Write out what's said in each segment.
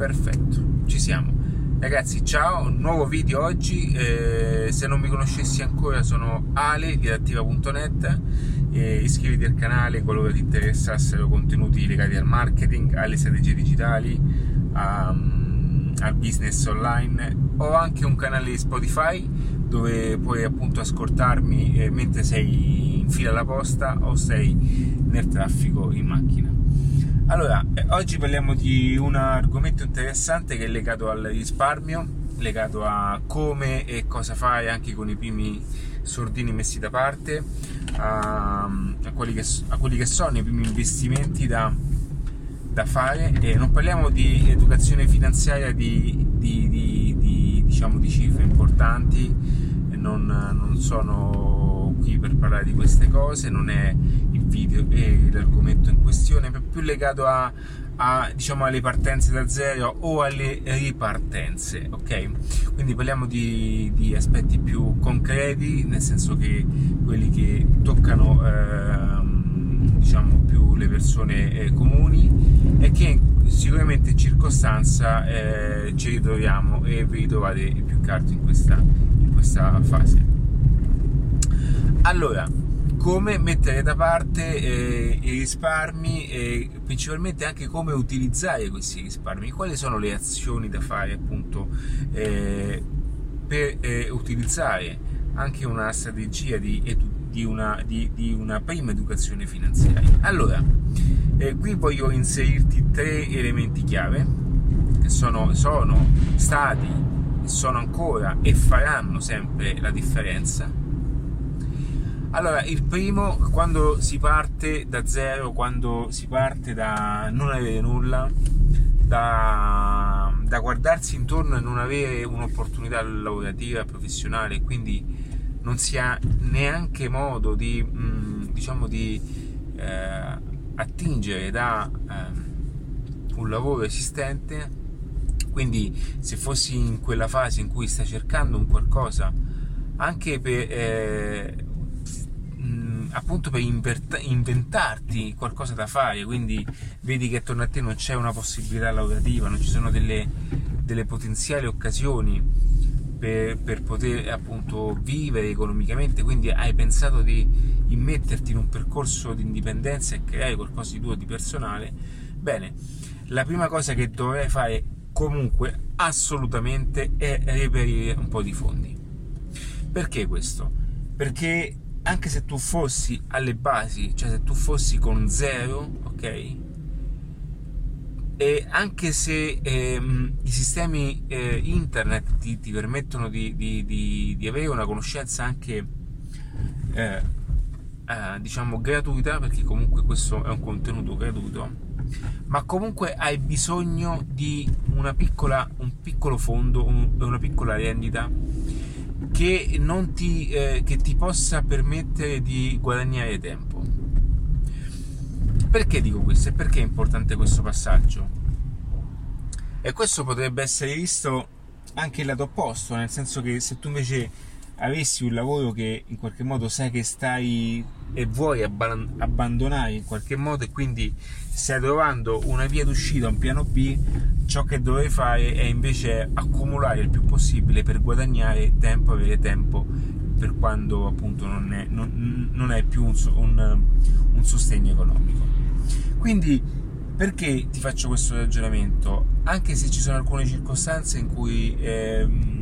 Perfetto, ci siamo. Ragazzi, ciao, nuovo video oggi. Eh, se non mi conoscessi ancora, sono Ale di adattiva.net. Eh, iscriviti al canale qualora ti interessassero contenuti legati al marketing, alle strategie digitali, al business online. Ho anche un canale Spotify dove puoi appunto ascoltarmi eh, mentre sei in fila alla posta o sei nel traffico in macchina. Allora, eh, oggi parliamo di un argomento interessante che è legato al risparmio, legato a come e cosa fare anche con i primi sordini messi da parte, a, a, quelli, che, a quelli, che, sono i primi investimenti da, da, fare. E non parliamo di educazione finanziaria di, di, di, di diciamo, cifre importanti, non, non sono qui per parlare di queste cose, non è video e l'argomento in questione, più legato a, a, diciamo, alle partenze da zero o alle ripartenze, ok? Quindi parliamo di, di, aspetti più concreti, nel senso che quelli che toccano ehm, diciamo più le persone eh, comuni e che sicuramente in circostanza eh, ci ritroviamo e vi trovate più che altro in questa, in questa fase. Allora, come mettere da parte eh, i risparmi e principalmente anche come utilizzare questi risparmi, quali sono le azioni da fare appunto eh, per eh, utilizzare anche una strategia di, di, una, di, di, una, prima educazione finanziaria. Allora, eh, qui voglio inserirti tre elementi chiave che sono, sono stati, sono ancora e faranno sempre la differenza allora, il primo, quando si parte da zero, quando si parte da non avere nulla, da, da guardarsi intorno e non avere un'opportunità lavorativa, professionale, quindi non si ha neanche modo di, mm, diciamo, di eh, attingere da eh, un lavoro esistente, quindi se fossi in quella fase in cui stai cercando un qualcosa anche per... Eh, appunto per inventarti qualcosa da fare, quindi vedi che attorno a te non c'è una possibilità lavorativa, non ci sono delle, delle potenziali occasioni per, per, poter appunto vivere economicamente, quindi hai pensato di immetterti in un percorso di indipendenza e creare qualcosa di tuo di personale, bene, la prima cosa che dovrai fare comunque assolutamente è reperire un po' di fondi. Perché questo? Perché anche se tu fossi alle basi, cioè se tu fossi con zero, ok? E anche se ehm, i sistemi eh, internet ti, ti permettono di, di, di, di, avere una conoscenza anche eh, eh, diciamo gratuita, perché comunque questo è un contenuto gratuito, ma comunque hai bisogno di una piccola, un piccolo fondo, un, una piccola rendita che, ti, eh, che ti possa permettere di guadagnare tempo. Perché dico questo e perché è importante questo passaggio? E questo potrebbe essere visto anche il lato opposto, nel senso che se tu invece avessi un lavoro che in qualche modo sai che stai e vuoi abbandonare in qualche modo e quindi stai trovando una via d'uscita, un piano B, ciò che dovrei fare è invece accumulare il più possibile per guadagnare tempo, avere tempo per quando appunto non, è, non, non hai più un, un, un, sostegno economico. Quindi perché ti faccio questo ragionamento? Anche se ci sono alcune circostanze in cui ehm,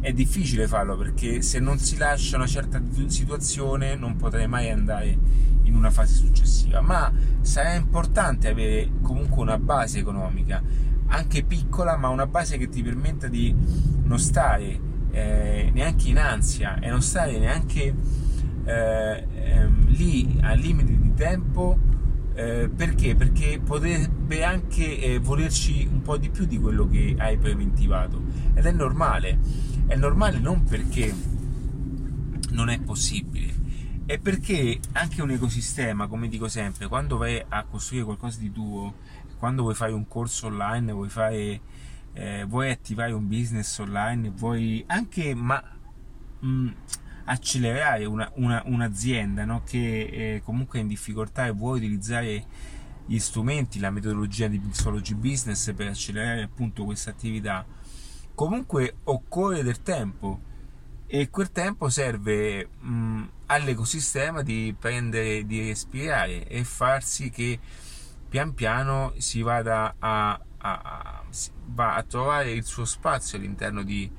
è difficile farlo perché se non si lascia una certa situazione non potrei mai andare in una fase successiva, ma sarà importante avere comunque una base economica, anche piccola, ma una base che ti permetta di non stare eh, neanche in ansia e non stare neanche eh, ehm, lì a limiti di tempo. Eh, perché? Perché potrebbe anche eh, volerci un po' di più di quello che hai preventivato ed è normale è normale non perché non è possibile, è perché anche un ecosistema, come dico sempre, quando vai a costruire qualcosa di tuo, quando vuoi fare un corso online, vuoi, fare, eh, vuoi attivare un business online, vuoi anche ma, mh, mm, accelerare una, una, un'azienda no? che eh, comunque è in difficoltà e vuoi utilizzare gli strumenti, la metodologia di Pixology Business per accelerare appunto questa attività, comunque occorre del tempo e quel tempo serve mh, all'ecosistema di prendere, di respirare e far sì che pian piano si vada a, a, a, va a trovare il suo spazio all'interno di,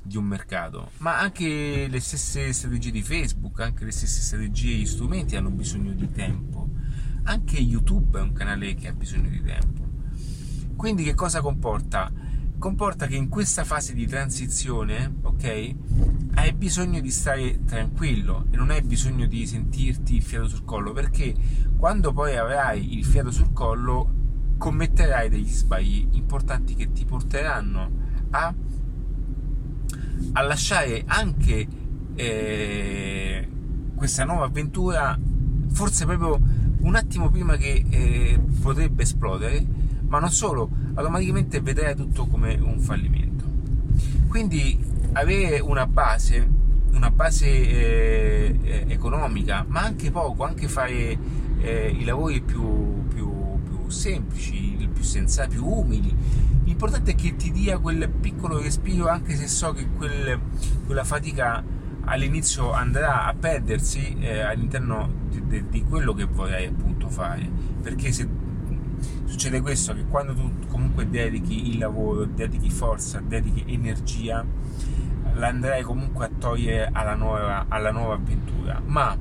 di un mercato, ma anche le stesse strategie di Facebook, anche le stesse strategie e gli strumenti hanno bisogno di tempo. Anche YouTube è un canale che ha bisogno di tempo. Quindi che cosa comporta? Comporta che in questa fase di transizione, ok, hai bisogno di stare tranquillo e non hai bisogno di sentirti il fiato sul collo perché quando poi avrai il fiato sul collo commetterai degli sbagli importanti che ti porteranno a, a lasciare anche eh, questa nuova avventura forse proprio un attimo prima che eh, potrebbe esplodere ma non solo automaticamente vedrai tutto come un fallimento quindi avere una base, una base eh, eh, economica, ma anche poco, anche fare eh, i lavori più, più, più semplici, più sensati, più umili. L'importante è che ti dia quel piccolo respiro, anche se so che quel, quella fatica all'inizio andrà a perdersi eh, all'interno di, di, di, quello che vorrai appunto fare. Perché se succede questo, che quando tu comunque dedichi il lavoro, dedichi forza, dedichi energia, l'andrei comunque a togliere alla nuova, alla nuova avventura. Ma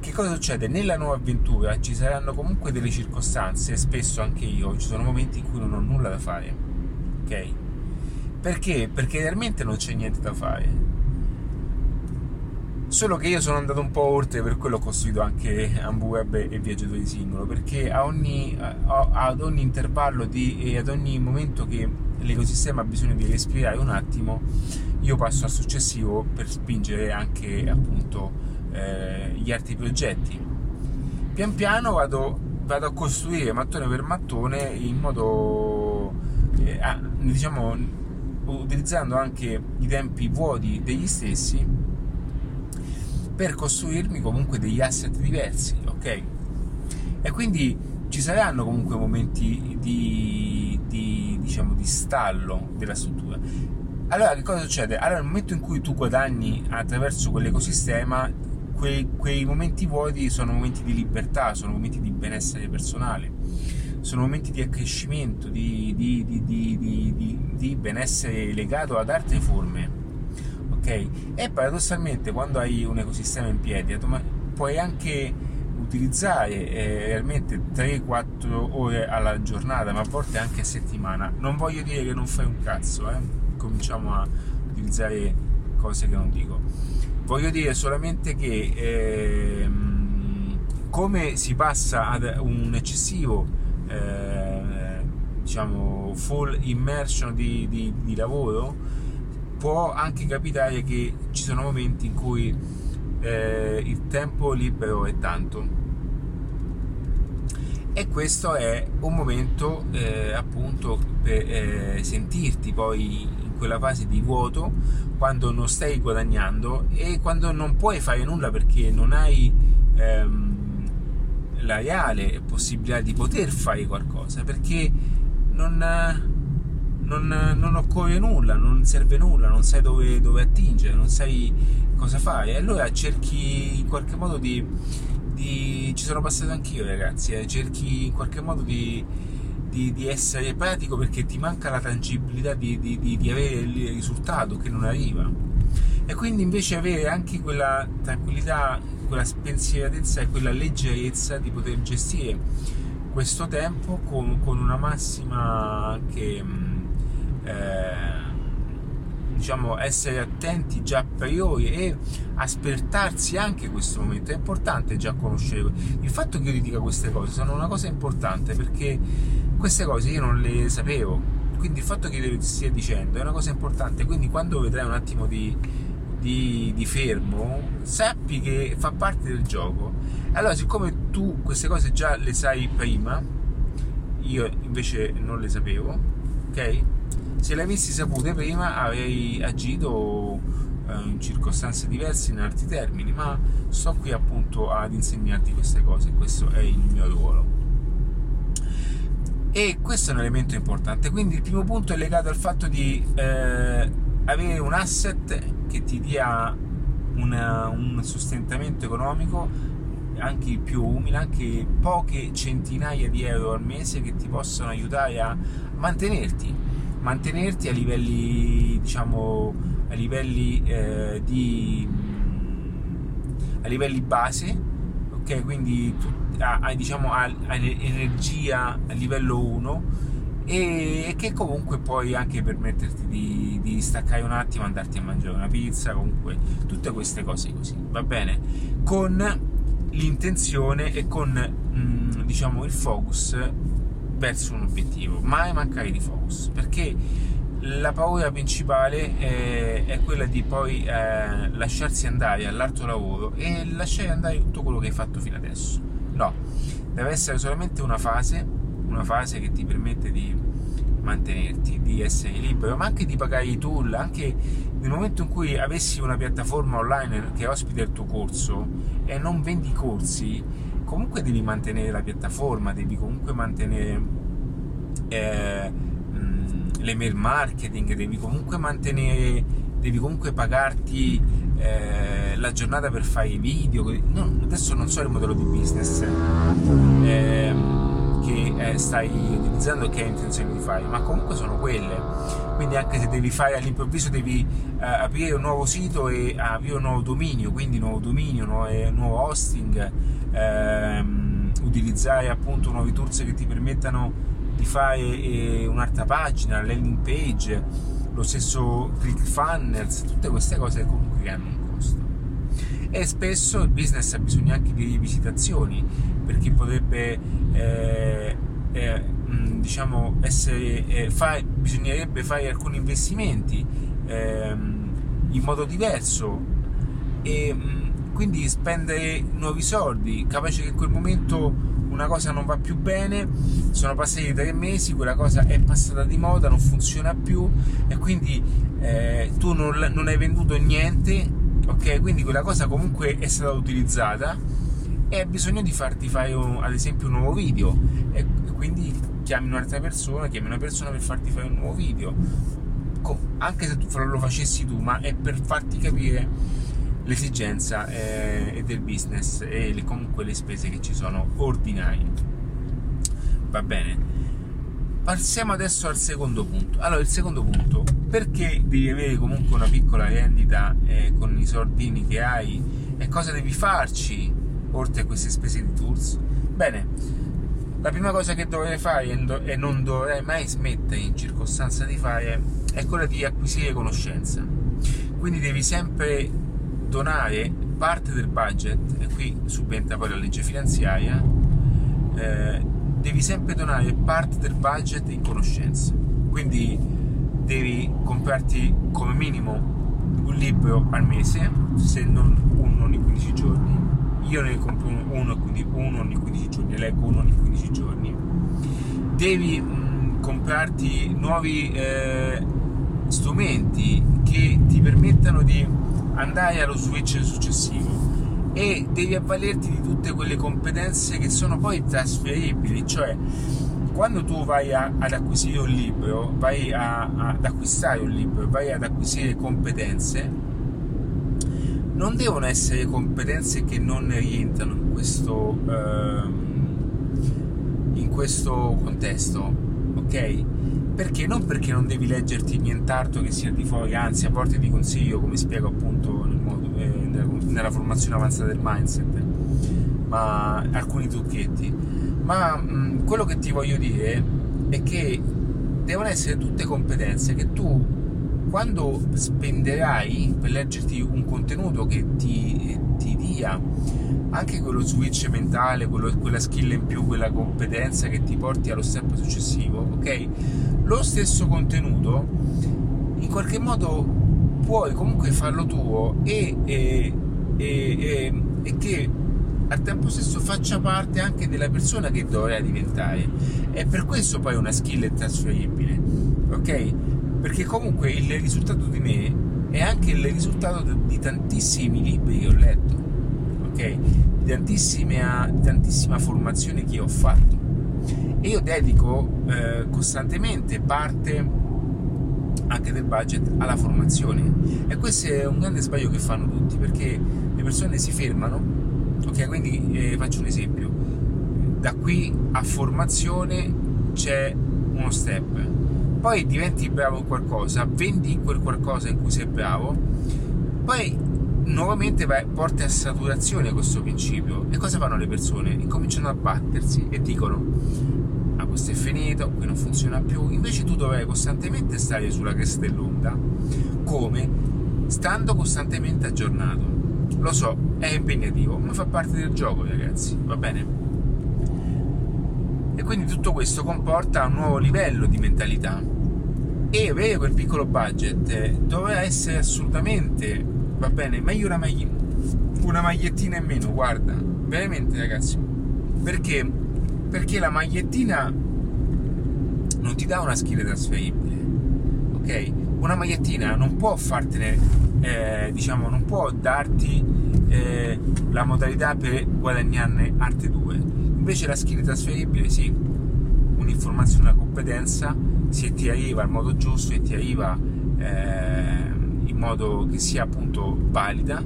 che cosa succede? Nella nuova avventura ci saranno comunque delle circostanze, spesso anche io, ci sono momenti in cui non ho nulla da fare. Ok? Perché? Perché realmente non c'è niente da fare. Solo che io sono andato un po' oltre, per quello ho costruito anche AmbuWeb e Viaggiatori Singolo, perché a ogni, ad ogni intervallo di, e ad ogni momento che l'ecosistema ha bisogno di respirare un attimo, io passo al successivo per spingere anche appunto eh, gli altri progetti. Pian piano vado, vado, a costruire mattone per mattone in modo eh, diciamo utilizzando anche i tempi vuoti degli stessi per costruirmi comunque degli asset diversi, ok? E quindi ci saranno comunque momenti di, di, diciamo, di stallo della struttura allora che cosa succede? Allora nel momento in cui tu guadagni attraverso quell'ecosistema, quei, quei momenti vuoti sono momenti di libertà, sono momenti di benessere personale, sono momenti di accrescimento, di, di, benessere legato ad altre forme. E paradossalmente quando hai un ecosistema in piedi puoi anche utilizzare eh, realmente 3-4 ore alla giornata, ma a volte anche a settimana. Non voglio dire che non fai un cazzo, eh cominciamo a utilizzare cose che non dico. Voglio dire solamente che eh, come si passa ad un eccessivo eh, diciamo full immersion di, di, di, lavoro può anche capitare che ci sono momenti in cui eh, il tempo libero è tanto. E questo è un momento eh, appunto per eh, sentirti poi quella fase di vuoto quando non stai guadagnando e quando non puoi fare nulla perché non hai ehm, la reale possibilità di poter fare qualcosa perché non, non, non, occorre nulla, non serve nulla, non sai dove, dove attingere, non sai cosa fare. E allora cerchi in qualche modo di, di ci sono passato anch'io ragazzi, eh, cerchi in qualche modo di di, di, essere pratico perché ti manca la tangibilità di, avere il risultato che non arriva e quindi invece avere anche quella tranquillità, quella spensieratezza e quella leggerezza di poter gestire questo tempo con, con una massima mm, eh, diciamo essere attenti già a priori e aspettarsi anche questo momento è importante già conoscere il fatto che io ti dica queste cose sono una cosa importante perché queste cose io non le sapevo, quindi il fatto che io lo stia dicendo è una cosa importante, quindi quando vedrai un attimo di, di, di fermo, sappi che fa parte del gioco. Allora, siccome tu queste cose già le sai prima, io invece non le sapevo, ok? Se le avessi sapute prima avrei agito eh, in circostanze diverse, in altri termini, ma sto qui appunto ad insegnarti queste cose, questo è il mio ruolo. E questo è un elemento importante. Quindi il primo punto è legato al fatto di eh, avere un asset che ti dia una, un sostentamento economico anche più umile, anche poche centinaia di euro al mese che ti possono aiutare a mantenerti, mantenerti a livelli, diciamo, a livelli eh, di a livelli base, ok? Quindi tu, a, diciamo energia a livello 1 e che comunque puoi anche permetterti di, di staccare un attimo, andarti a mangiare una pizza, comunque tutte queste cose così, va bene? Con l'intenzione e con mh, diciamo il focus verso un obiettivo, mai mancare di focus, perché la paura principale è, è quella di poi eh, lasciarsi andare all'altro lavoro e lasciare andare tutto quello che hai fatto fino adesso. No, deve essere solamente una fase una fase che ti permette di mantenerti, di essere libero, ma anche di pagare i tool, anche nel momento in cui avessi una piattaforma online che ospita il tuo corso e non vendi corsi, comunque devi mantenere la piattaforma, devi comunque mantenere eh, l'email marketing, devi comunque mantenere, devi comunque pagarti eh, la giornata per fare i video. No, adesso non so il modello di business. Eh, eh, stai utilizzando e che hai intenzione di fare, ma comunque sono quelle. Quindi anche se devi fare all'improvviso devi eh, aprire un nuovo sito e aprire un nuovo dominio, quindi nuovo dominio, nuovo, nuovo hosting, ehm, utilizzare appunto nuovi tools che ti permettano di fare eh, un'altra pagina, landing page, lo stesso ClickFunnels, tutte queste cose comunque che hanno un. E spesso il business ha bisogno anche di rivisitazioni per chi potrebbe eh, eh, diciamo essere eh, fa, bisognerebbe fare alcuni investimenti ehm, in modo diverso. E quindi spendere nuovi soldi capace che in quel momento una cosa non va più bene sono passati tre mesi quella cosa è passata di moda non funziona più e quindi eh, tu non, non hai venduto niente ok quindi quella cosa comunque è stata utilizzata e hai bisogno di farti fare un, ad esempio un nuovo video. E, quindi chiami un'altra persona, chiami una persona per farti fare un nuovo video. Anche se tu lo facessi tu ma è per farti capire l'esigenza eh, del business e le, comunque le spese che ci sono ordinarie. Va bene passiamo adesso al secondo punto allora il secondo punto perché devi avere comunque una piccola rendita eh, con i soldini che hai e cosa devi farci oltre a queste spese di tools? Bene, la prima cosa che dovrai fare e non dovrai mai smettere in circostanza di fare è quella di acquisire conoscenza. Quindi devi sempre donare parte del budget, e qui subentra poi la legge finanziaria, eh, devi sempre donare parte del budget in conoscenza. Quindi devi comprarti come minimo un libro al mese, se non uno ogni 15 giorni, io ne compro uno, quindi uno ogni 15 giorni, leggo uno ogni 15 giorni. Devi mh, comprarti nuovi eh, strumenti che ti permettano di andare allo switch successivo e devi avvalerti di tutte quelle competenze che sono poi trasferibili, cioè quando tu vai a, ad acquisire un libro, vai a, a, ad acquistare un libro, vai ad acquisire competenze, non devono essere competenze che non rientrano in questo, ehm, in questo contesto, ok? Perché? Non perché non devi leggerti nient'altro che sia di fuori, anzi a volte ti consiglio, come spiego appunto nel modo, nella, nella, formazione avanzata del mindset, ma alcuni trucchetti. Ma mh, quello che ti voglio dire è che devono essere tutte competenze che tu quando spenderai per leggerti un contenuto che ti, ti dia anche quello switch mentale, quello, quella skill in più, quella competenza che ti porti allo step successivo, ok? Lo stesso contenuto in qualche modo puoi comunque farlo tuo e, e, e, e che al tempo stesso faccia parte anche della persona che dovrai diventare. E per questo poi una skill è trasferibile, ok? perché comunque il risultato di me è anche il risultato di tantissimi libri che ho letto, ok? Di tantissima, tantissima formazione che ho fatto e io dedico eh, costantemente parte anche del budget alla formazione. E questo è un grande sbaglio che fanno tutti perché le persone si fermano. Ok quindi eh, faccio un esempio. Da qui a formazione c'è uno step. Poi diventi bravo in qualcosa vendi quel qualcosa in cui sei bravo. Poi nuovamente vai, porti a saturazione questo principio. E cosa fanno le persone? incominciano a battersi e dicono questo è finito, qui non funziona più, invece tu dovrai costantemente stare sulla cresta dell'onda, come? Stando costantemente aggiornato. Lo so, è impegnativo, ma fa parte del gioco ragazzi, va bene? E quindi tutto questo comporta un nuovo livello di mentalità e avere quel piccolo budget dovrà essere assolutamente, va bene, meglio una, maglie, una magliettina in meno, guarda, veramente ragazzi, perché perché la magliettina non ti dà una skill trasferibile, ok? Una magliettina non può fartene, eh, diciamo, non può darti eh, la modalità per guadagnarne altre due. Invece la skill trasferibile, sì, un'informazione, una competenza, se ti arriva al modo giusto e ti arriva eh, in modo che sia appunto valida,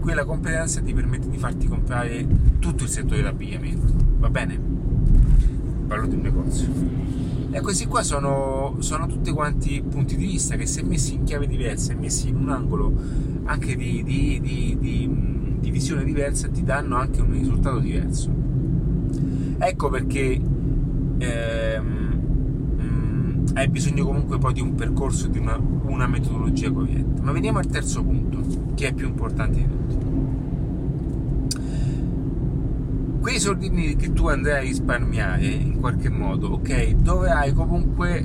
quella competenza ti permette di farti comprare tutto il settore dell'abbigliamento va bene? Parlo di un negozio. E questi qua sono, sono tutti quanti punti di vista che se messi in chiave diversa e messi in un angolo anche di, di, di, di visione diversa ti danno anche un risultato diverso. Ecco perché ehm, hai bisogno comunque poi di un percorso, di una, una metodologia corretta. Ma veniamo al terzo punto, che è più importante di tutti quei soldini che tu andrai a risparmiare in qualche modo, ok, dovrai comunque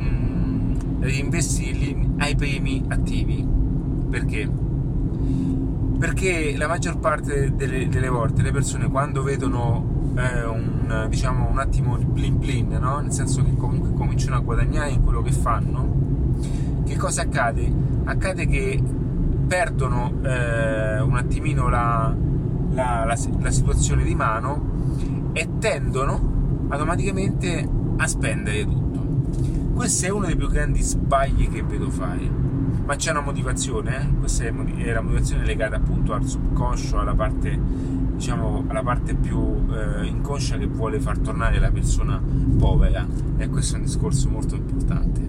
mm, reinvestirli ai primi attivi. Perché? Perché la maggior parte delle, delle volte le persone quando vedono eh, un, diciamo, un attimo di blin blin, no? nel senso che comunque cominciano a guadagnare in quello che fanno, che cosa accade? Accade che perdono eh, un attimino la, la, la, la situazione di mano e tendono automaticamente a spendere tutto. Questo è uno dei più grandi sbagli che vedo fare. Ma c'è una motivazione, eh? questa è, la motivazione legata appunto al subconscio, alla parte, diciamo, alla parte più eh, inconscia che vuole far tornare la persona povera. E questo è un discorso molto importante.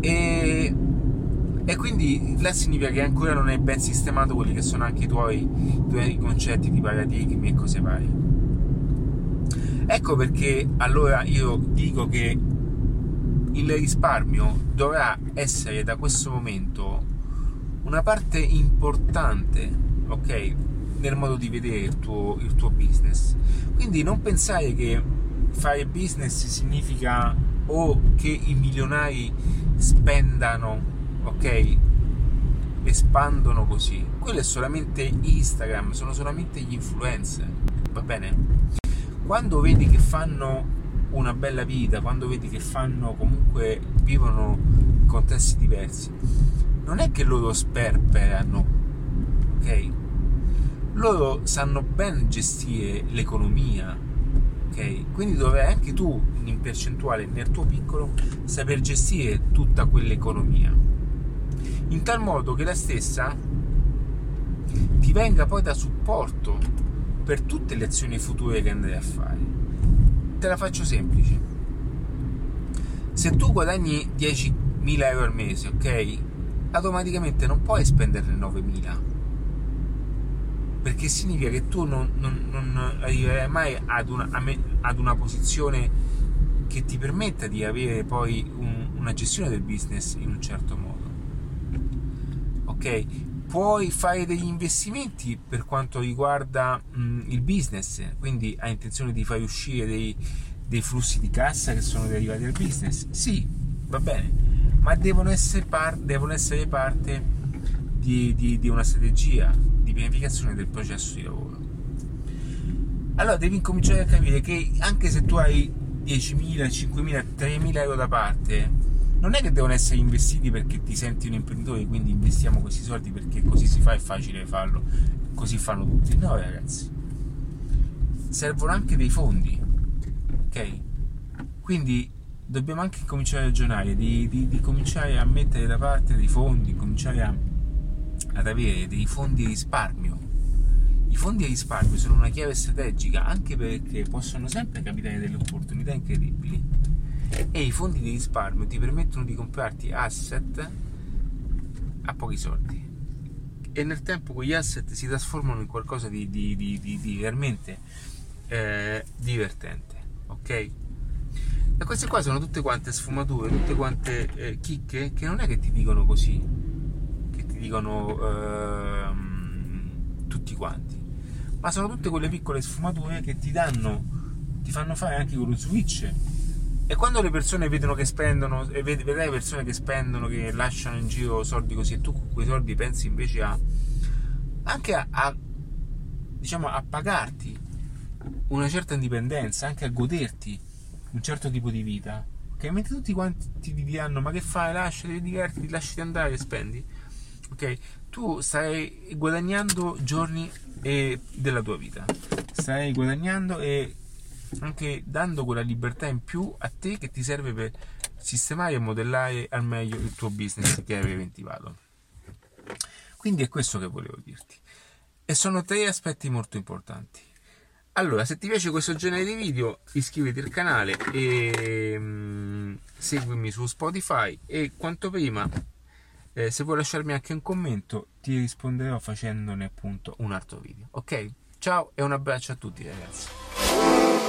E e quindi là significa che ancora non hai ben sistemato quelli che sono anche i tuoi, i tuoi concetti di paradigmi e cose varie. Ecco perché allora io dico che il risparmio dovrà essere da questo momento una parte importante, ok, nel modo di vedere il tuo, il tuo business. Quindi non pensare che fare business significa o che i milionari spendano ok? Espandono così. Quello è solamente Instagram, sono solamente gli influencer, va bene? Quando vedi che fanno una bella vita, quando vedi che fanno comunque vivono in contesti diversi, non è che loro sperperano, ok? Loro sanno ben gestire l'economia, ok? Quindi dovrai anche tu, in percentuale nel tuo piccolo, saper gestire tutta quell'economia in tal modo che la stessa ti venga poi da supporto per tutte le azioni future che andrai a fare. Te la faccio semplice. Se tu guadagni 10.000 euro al mese, ok? Automaticamente non puoi spenderne 9.000 perché significa che tu non, non, non arriverai mai ad una, ad una, posizione che ti permetta di avere poi un, una gestione del business in un certo modo ok? Puoi fare degli investimenti per quanto riguarda mh, il business, quindi hai intenzione di far uscire dei, dei flussi di cassa che sono derivati dal business? Sì, va bene, ma devono essere, par- devono essere parte di, di, di una strategia di pianificazione del processo di lavoro. Allora devi incominciare a capire che anche se tu hai 10.000, 5.000, 3.000 euro da parte, non è che devono essere investiti perché ti senti un imprenditore, quindi investiamo questi soldi perché così si fa, è facile farlo, così fanno tutti. No, ragazzi, servono anche dei fondi, ok? Quindi dobbiamo anche cominciare a ragionare di, di, di cominciare a mettere da parte dei fondi, cominciare a, ad avere dei fondi di risparmio. I fondi di risparmio sono una chiave strategica anche perché possono sempre capitare delle opportunità incredibili e i fondi di risparmio ti permettono di comprarti asset a pochi soldi. E nel tempo quegli asset si trasformano in qualcosa di, di, di, di veramente eh, divertente ok? E queste qua sono tutte quante sfumature tutte quante eh, chicche che non è che ti dicono così che ti dicono eh, tutti quanti ma sono tutte quelle piccole sfumature che ti danno ti fanno fare anche quello switch e quando le persone vedono che spendono, e vedrai persone che spendono, che lasciano in giro soldi così, e tu con quei soldi pensi invece a anche a, a diciamo a pagarti una certa indipendenza, anche a goderti un certo tipo di vita. Ok, mentre tutti quanti ti diranno: Ma che fai? Lasciati, divertiti, lasciati andare e spendi. Ok, tu stai guadagnando giorni della tua vita, stai guadagnando e anche dando quella libertà in più a te che ti serve per sistemare e modellare al meglio il tuo business che hai preventivato. Quindi è questo che volevo dirti. E sono tre aspetti molto importanti. Allora, se ti piace questo genere di video, iscriviti al canale e um, seguimi su Spotify e quanto prima, eh, se vuoi lasciarmi anche un commento, ti risponderò facendone appunto un altro video. Ok? Ciao e un abbraccio a tutti ragazzi.